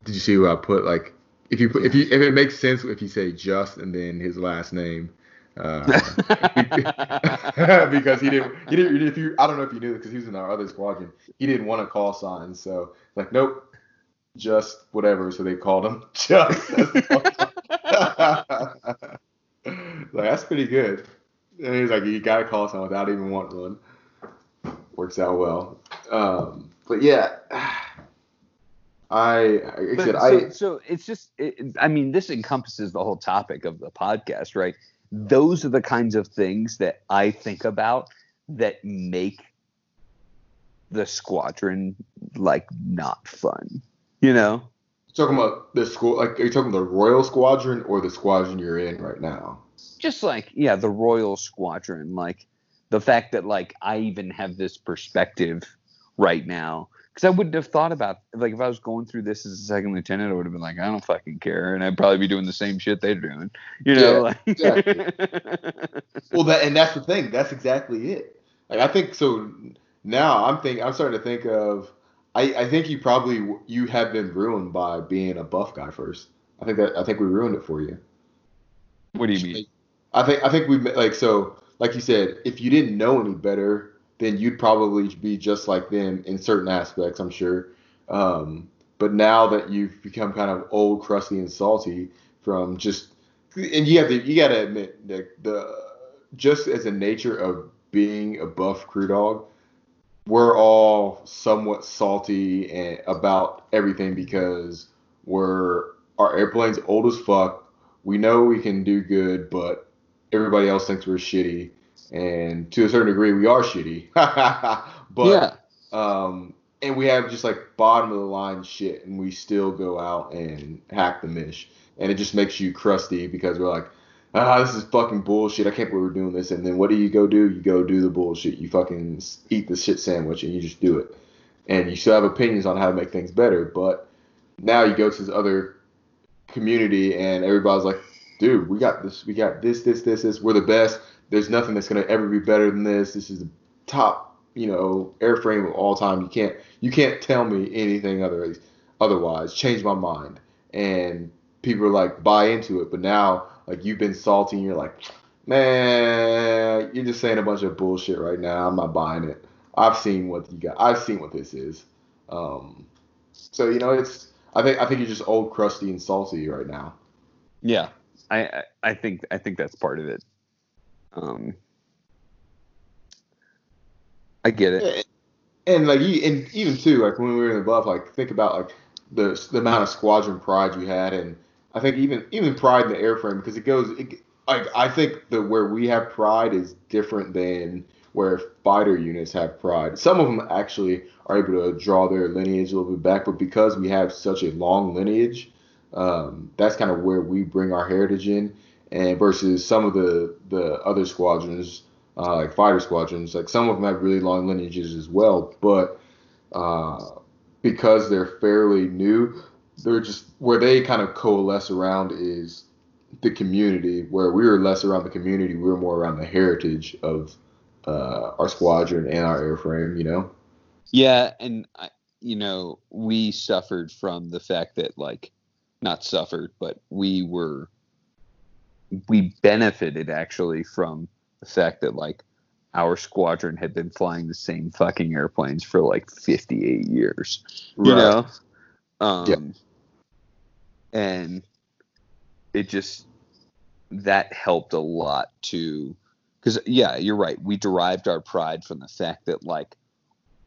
Did you see what I put? Like, if you put, if you if it makes sense if you say Just and then his last name. Uh, because he didn't, he didn't. If you, I don't know if you knew this because he was in our other squadron. He didn't want a call sign, so like, nope, just whatever. So they called him Just. like that's pretty good. And he's like, you got a call sign without even wanting one. Works out well. Um, but yeah, I, I But said, so, I so it's just it, i mean this encompasses the whole topic of the podcast right those are the kinds of things that i think about that make the squadron like not fun you know talking about the school. Like, are you talking the Royal Squadron or the squadron you're in right now? just like yeah the royal squadron like the fact that like i even have this perspective right now because i wouldn't have thought about like if i was going through this as a second lieutenant i would have been like i don't fucking care and i'd probably be doing the same shit they're doing you know Yeah, like Well, that and that's the thing. That's exactly it. Like, I think so. Now I'm think I'm starting to think of. I, I think you probably you have been ruined by being a buff guy first. I think that I think we ruined it for you. what do you mean I think I think we like so like you said, if you didn't know any better, then you'd probably be just like them in certain aspects. I'm sure. Um, but now that you've become kind of old, crusty, and salty from just, and you have to, you got to admit that the just as a nature of being a buff crew dog, we're all somewhat salty and about everything because we're our airplane's old as fuck. We know we can do good, but everybody else thinks we're shitty, and to a certain degree, we are shitty. but yeah. um, and we have just like bottom of the line shit, and we still go out and hack the mish, and it just makes you crusty because we're like, ah, this is fucking bullshit. I can't believe we're doing this. And then what do you go do? You go do the bullshit. You fucking eat the shit sandwich, and you just do it. And you still have opinions on how to make things better, but now you go to this other community, and everybody's like, dude, we got this, we got this, this, this, this. We're the best. There's nothing that's gonna ever be better than this. This is the top, you know, airframe of all time. You can't, you can't tell me anything other, otherwise. Change my mind. And people are like buy into it, but now like you've been salty, and you're like, man, you're just saying a bunch of bullshit right now. I'm not buying it. I've seen what you got. I've seen what this is. Um, so you know, it's. I think I think you're just old, crusty, and salty right now. Yeah, I I think I think that's part of it. Um, I get it. And like, you- and even too, like when we were in the buff, like think about like the the amount of squadron pride you had, and I think even even pride in the airframe because it goes. It, like I think that where we have pride is different than where fighter units have pride. Some of them actually are able to draw their lineage a little bit back, but because we have such a long lineage, um, that's kind of where we bring our heritage in. And versus some of the the other squadrons, uh, like fighter squadrons, like some of them have really long lineages as well, but uh, because they're fairly new, they're just where they kind of coalesce around is the community. Where we were less around the community, we were more around the heritage of uh, our squadron and our airframe. You know. Yeah, and I, you know, we suffered from the fact that like not suffered, but we were we benefited actually from the fact that like our squadron had been flying the same fucking airplanes for like 58 years. You Right. know? Um Yeah. and it just that helped a lot to because yeah you're right we derived our pride from the fact that like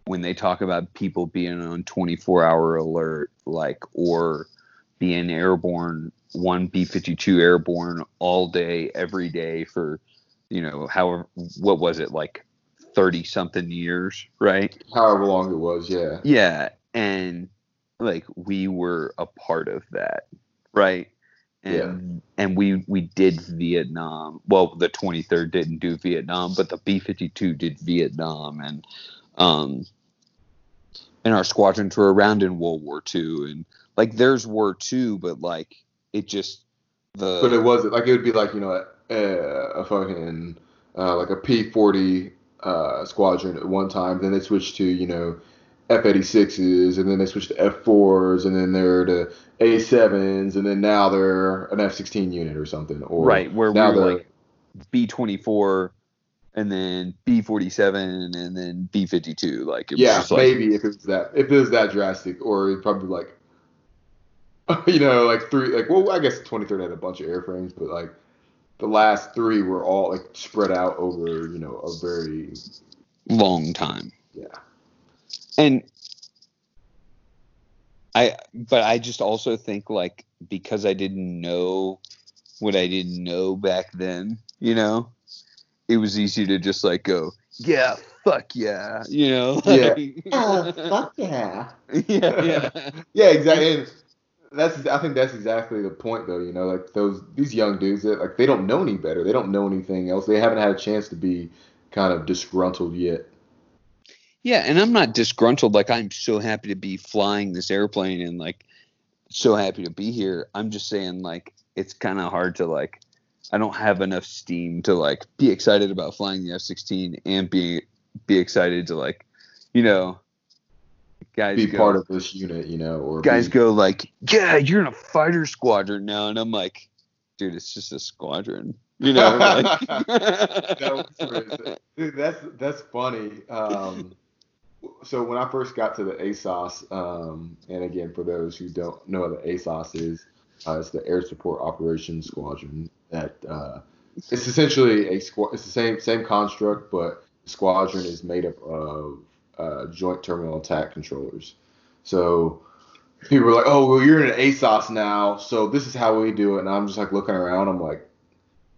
when they talk about people being on 24 hour alert like or being airborne one b-52 airborne all day every day for you know however what was it like 30 something years right However long it was, yeah. yeah, and like we were a part of that, right? And and we we did Vietnam. Well, the 23rd didn't do Vietnam, but the B52 did Vietnam, and um, and our squadrons were around in World War II, and like there's War II, but like it just the But it wasn't like it would be like you know a, a fucking uh, like a P forty uh, squadron at one time. Then they switched to you know F eighty sixes, and then they switched to F fours, and then they're to A sevens, and then now they're an F sixteen unit or something. Or right where we now were they're like B24 and then B47 and then B52 like it was yeah, like maybe if it was that if it was that drastic, or it'd probably like you know like three like well I guess the twenty third had a bunch of airframes, but like the last three were all like spread out over you know a very long time yeah. and I but I just also think like because I didn't know what I didn't know back then you know it was easy to just like go yeah fuck yeah you know Yeah. like- Oh, fuck yeah. yeah yeah Yeah, exactly. And that's I think that's exactly the point though, you know, like those these young dudes that like they don't know any better. They don't know anything else. They haven't had a chance to be kind of disgruntled yet. Yeah, and I'm not disgruntled. Like I'm so happy to be flying this airplane and like so happy to be here. I'm just saying like it's kind of hard to like I don't have enough steam to like be excited about flying the F-16 and be be excited to like you know guys Be go, part of this unit, you know, or guys be, go like yeah you're in a fighter squadron now and I'm like dude it's just a squadron you know like That Dude, that's that's funny. Um, so when I first got to the ASOS, um, and again for those who don't know what the ASOS is, uh, it's the Air Support Operations Squadron. That uh, it's essentially a squad. It's the same same construct, but the squadron is made up of uh, joint terminal attack controllers. So people are like, "Oh, well, you're in an ASOS now, so this is how we do it." And I'm just like looking around. I'm like,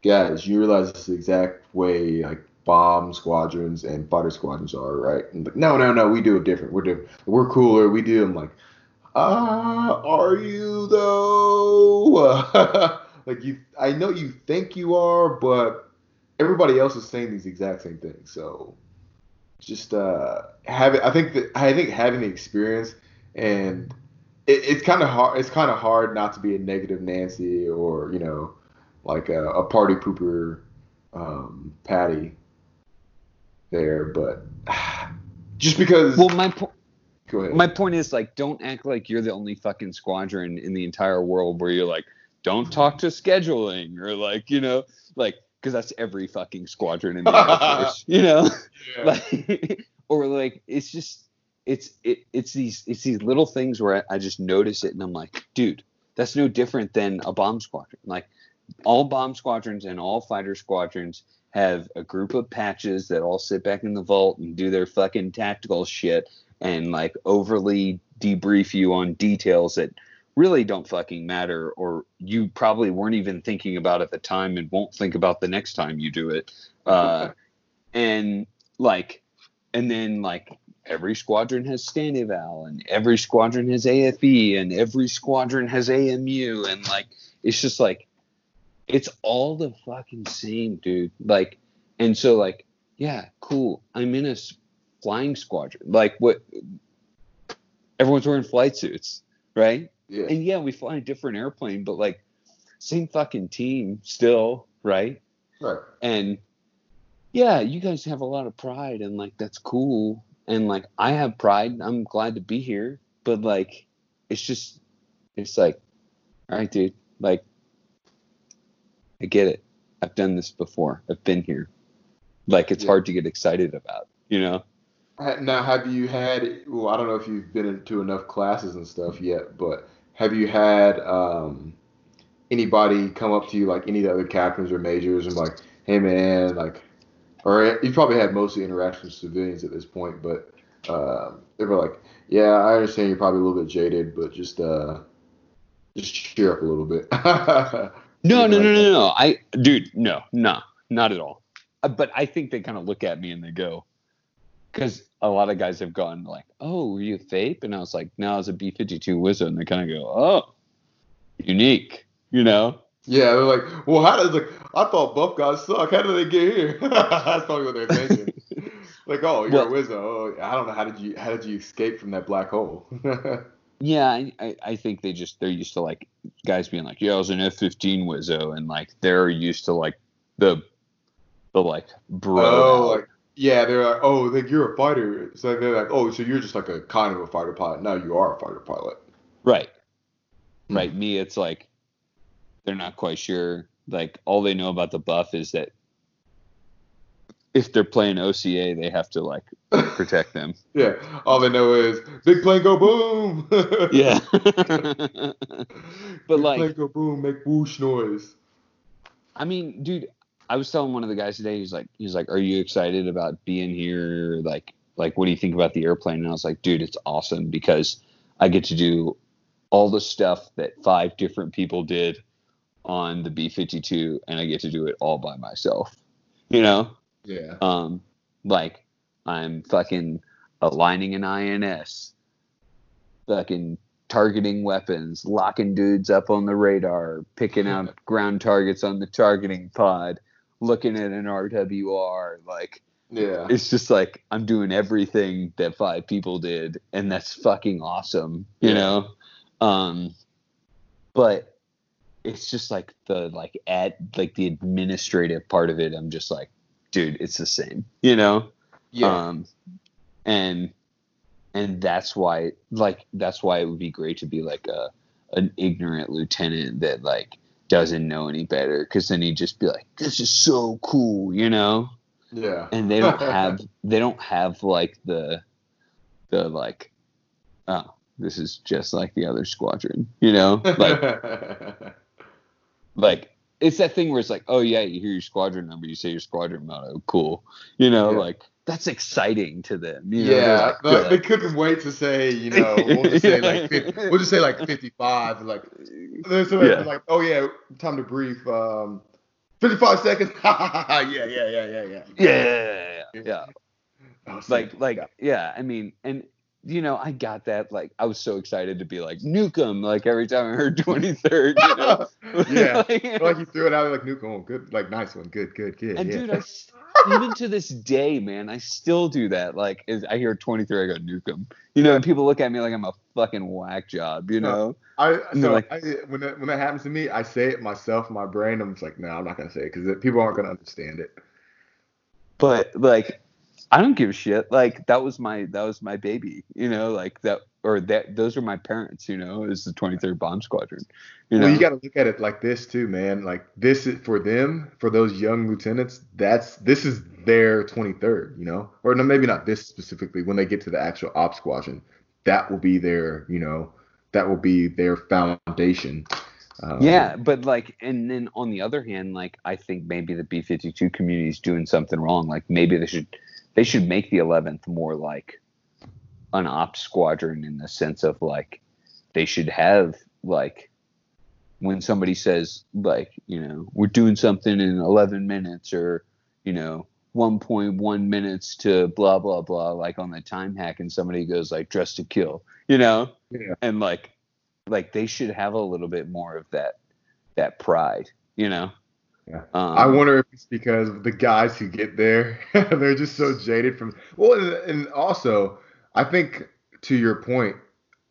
guys, you realize this is the exact way like bomb squadrons and fighter squadrons are, right? And like, no, no, no, we do it different. We're different. We're cooler. We do them like, ah, are you though? like you, I know you think you are, but everybody else is saying these exact same things. So just uh, having, I think that I think having the experience and it, it's kind of hard. It's kind of hard not to be a negative Nancy or you know, like a, a party pooper um, Patty there, but just because. Well, my point. My point is like, don't act like you're the only fucking squadron in the entire world where you're like, don't talk to scheduling or like, you know, like because that's every fucking squadron in the Air Force, you know, Yeah. like, or like it's just it's it, it's these it's these little things where I, I just notice it and I'm like, dude, that's no different than a bomb squadron. Like all bomb squadrons and all fighter squadrons have a group of patches that all sit back in the vault and do their fucking tactical shit and like overly debrief you on details that really don't fucking matter or you probably weren't even thinking about at the time and won't think about the next time you do it. Uh, and like and then like every squadron has stand eval and every squadron has afe and every squadron has amu and like it's just like it's all the fucking same dude. Like and so like yeah cool. I'm in a flying squadron. Like what everyone's wearing flight suits right yeah. and yeah, we fly a different airplane, but like same fucking team still, right? Right. And yeah, you guys have a lot of pride and like that's cool. And like I have pride. I'm glad to be here. But like it's just it's like, all right, dude, like I get it. I've done this before. I've been here. Like it's Yeah. hard to get excited about, you know? Now, have you had? Well, I don't know if you've been into enough classes and stuff yet, but have you had um, anybody come up to you, like any of the other captains or majors, and like, hey man, like, or you've probably had mostly interactions with civilians at this point, but uh, they were like, yeah, I understand you're probably a little bit jaded, but just uh, just cheer up a little bit. No, no, no, no, no. I, dude, no, no, not at all. Uh, But I think they kind of look at me and they go, because a lot of guys have gone like, "Oh, were you a FAIP?" And I was like, "No, I was a B52 Wizard." And they kind of go, "Oh, unique," you know? Yeah, they're like, well, how does like I thought buff guys suck. How did they get here? That's probably what they're thinking. like, oh, you're Well- a wizard. Oh, I don't know how did you how did you escape from that black hole? Yeah, I, I, I think they just they're used to like guys being like, "Yeah, I was an F15 Wizzo," and like they're used to like the the like bro. oh, like yeah, they're like, oh, like you're a fighter. So they're like, oh, so you're just like a kind of a fighter pilot. Now you are a fighter pilot. Right. Right. Me, it's like they're not quite sure. Like all they know about the buff is that if they're playing OCA, they have to like protect them. Yeah, all they know is big plane go boom. Yeah. big but like, plane go boom, make whoosh noise. I mean, dude, I was telling one of the guys today. He's like, he's like, "Are you excited about being here? Like, like, what do you think about the airplane?" And I was like, "Dude, it's awesome because I get to do all the stuff that five different people did on the B52, and I get to do it all by myself. You know, Yeah. um, like I'm fucking aligning an INS, fucking targeting weapons, locking dudes up on the radar, picking out ground targets on the targeting pod, looking at an RWR. Like Yeah. it's just like I'm doing everything that five people did, and that's fucking awesome, you Yeah. know. Um, but it's just like the like at like the administrative part of it. I'm just like, dude, it's the same, you know. Yeah. Um, and and that's why like that's why it would be great to be like a an ignorant lieutenant that like doesn't know any better because then he'd just be like this is so cool you know yeah. and they don't have they don't have like the the like, oh, this is just like the other squadron, you know, like like it's that thing where it's like, oh yeah, you hear your squadron number, you say your squadron motto, cool, you know, Yeah. like that's exciting to them. You know? Yeah, like- but they couldn't wait to say, you know, we'll just say like 50, we'll just say like 55, like they're so Yeah. like, oh yeah, time to brief. Um, 55 seconds. yeah, yeah, yeah, yeah, yeah. yeah, yeah, yeah, yeah. Oh, like like Yeah. i mean and you know i got that like i was so excited to be like nuke 'em like every time i heard 23rd you know yeah. Like- like you threw it out like Nuke. Oh, good, like nice one. Good, good, good. and yeah. dude i even to this day man i still do that like is i hear 23 i go nuke 'em you know and people look at me like i'm a fucking whack job you know I so like- I, when that when that happens to me, I say it myself in my brain. I'm just like, no, I'm not gonna say it because people aren't gonna understand it. but like i don't give a shit like that was my that was my baby you know like that or that those are my parents you know is the 23rd bomb squadron you know well, you got to look at it like this too, man. Like this is for them, for those young lieutenants. That's this is their 23rd, you know, or no, maybe not this specifically. When they get to the actual op squadron, that will be their, you know, that will be their foundation. Um, Yeah, but like, and then on the other hand, like, I think maybe the B fifty two community is doing something wrong. Like, maybe they should they should make the eleventh more like an ops squadron in the sense of like they should have like when somebody says like you know we're doing something in 11 minutes or you know 1.1 minutes to blah blah blah like on the time hack and somebody goes like dress to kill you know Yeah. and like like they should have a little bit more of that that pride you know Yeah. um, I wonder if it's because the guys who get there, they're just so jaded from. Well, and, also, I think to your point,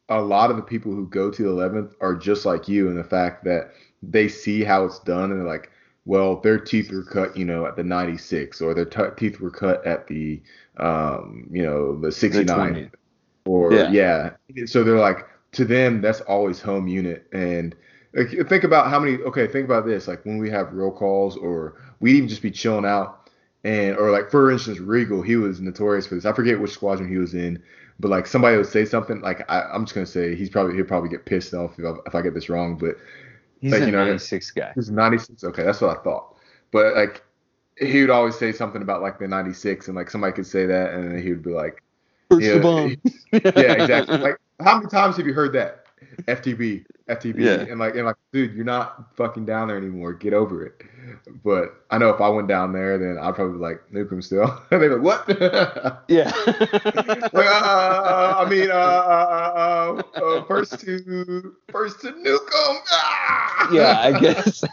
a lot of the people who go to the 11th are just like you in the fact that they see how it's done and they're like, well, their teeth were cut, you know, at the 96, or their t- teeth were cut at the, um, you know, the the 69 20th. or Yeah. yeah. So they're like to them that's always home unit and like, think about how many okay think about this like when we have roll calls or we'd even just be chilling out and or like for instance Regal he was notorious for this I forget which squadron he was in but like somebody would say something like I, I'm just gonna say he's probably he'll probably get pissed off if I, if I get this wrong but he's like, a you know, 96 guy he was 96 okay that's what I thought but like he would always say something about like the 96 and like somebody could say that and then he would be like First yeah, the bomb. yeah, exactly. Like, how many times have you heard that? FTB, FTB, Yeah. and like, and like, dude, you're not fucking down there anymore. Get over it. But I know if I went down there, then I'd probably be like nuke him still. They'd be like, what? yeah like, uh, I mean, uh, uh, uh, uh, first to first to nuke him. Ah! yeah i guess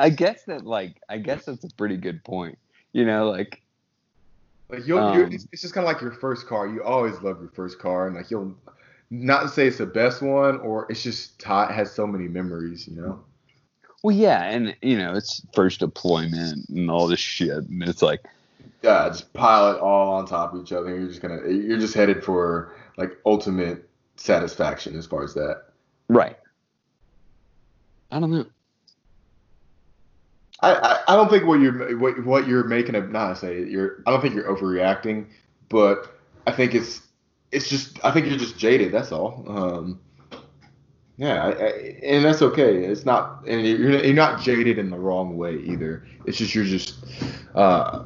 i guess that like i guess that's a pretty good point you know like Like you'll, Um, it's, it's just kind of like your first car. You always love your first car, and like you'll not to say it's the best one, or it's just ti has so many memories, you know. well yeah and you know it's first deployment and all this shit and it's like Yeah, just pile it all on top of each other. You're just gonna, you're just headed for like ultimate satisfaction as far as that. right i don't know I, I, I don't think what you're what, what you're making a not say you're I don't think you're overreacting, but I think it's it's just I think you're just jaded. That's all. Um, yeah, I, I, and that's okay. It's not and you're you're not jaded in the wrong way either. It's just you're just uh,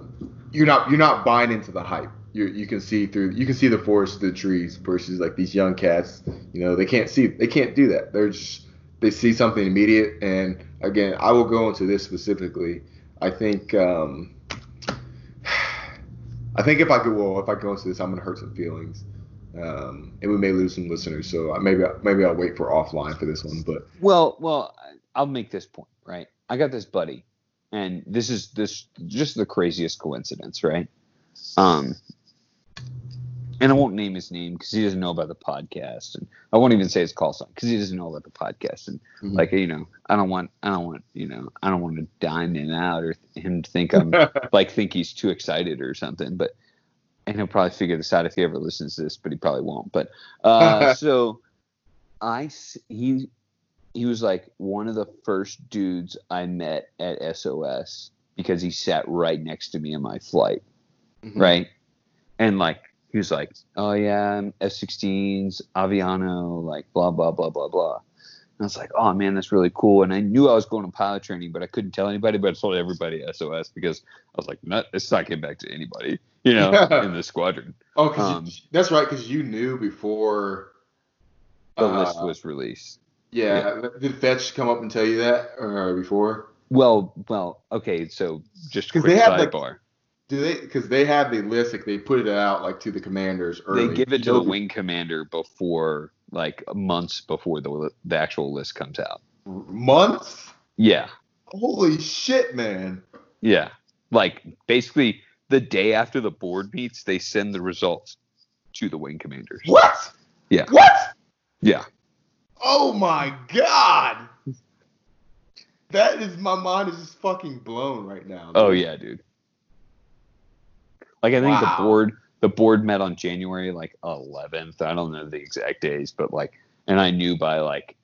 you're not you're not buying into the hype. You you can see through you can see the forest through the trees versus like these young cats. You know they can't see they can't do that. They're just they see something immediate and again i will go into this specifically i think um i think if i go well if i go into this i'm to hurt some feelings um and we may lose some listeners so I- maybe maybe i'll wait for offline for this one but Well, well, I'll make this point, right? I got this buddy, and this is this just the craziest coincidence, right? Um, and I won't name his name because he doesn't know about the podcast, and I won't even say his call sign because he doesn't know about the podcast, and Mhm. like you know, I don't want, I don't want, you know, I don't want to dime him out or him to think I'm like think he's too excited or something, but and he'll probably figure this out if he ever listens to this, but he probably won't. But uh, so I he he was like one of the first dudes I met at SOS because he sat right next to me in my flight, Mhm. right? And like he was like, "Oh yeah, F-16s, Aviano, like blah blah blah blah blah." And I was like, "Oh man, that's really cool." And I knew I was going to pilot training, but I couldn't tell anybody. But I told everybody SOS because I was like, "Not, it's not getting back to anybody, you know, Yeah. in the squadron." Oh, Um, you, that's right, because you knew before The uh, list was released. Yeah, did Fetch come up and tell you that or before? Well, well, okay. So just quick they have, like. Do they? Because they have the list, like they put it out like to the commanders early. they give it to the wing commander before, like months before the the actual list comes out. months. Yeah, Holy shit, man! yeah. Like basically the day after the board meets, they send the results to the wing commanders. What? Yeah. What? Yeah. Oh my god! That is my mind is just fucking blown right now. Oh yeah, dude. Like I think Wow. the board the board met on January like 11th. I don't know the exact days, but like, and I knew by like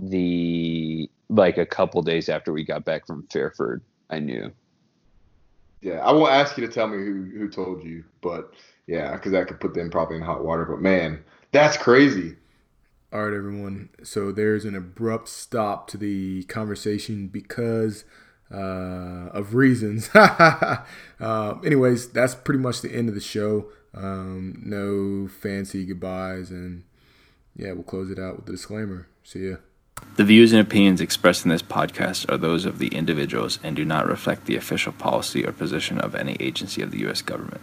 the like a couple days after we got back from Fairford, I knew. Yeah, I won't ask you to tell me who who told you, but yeah, because that could put them probably in hot water. But man, that's crazy. All right, everyone. So there's an abrupt stop to the conversation because uh, of reasons. uh, anyways, that's pretty much the end of the show. Um, no fancy goodbyes, and yeah, we'll close it out with the disclaimer. See ya. The views and opinions expressed in this podcast are those of the individuals and do not reflect the official policy or position of any agency of the U.S. government.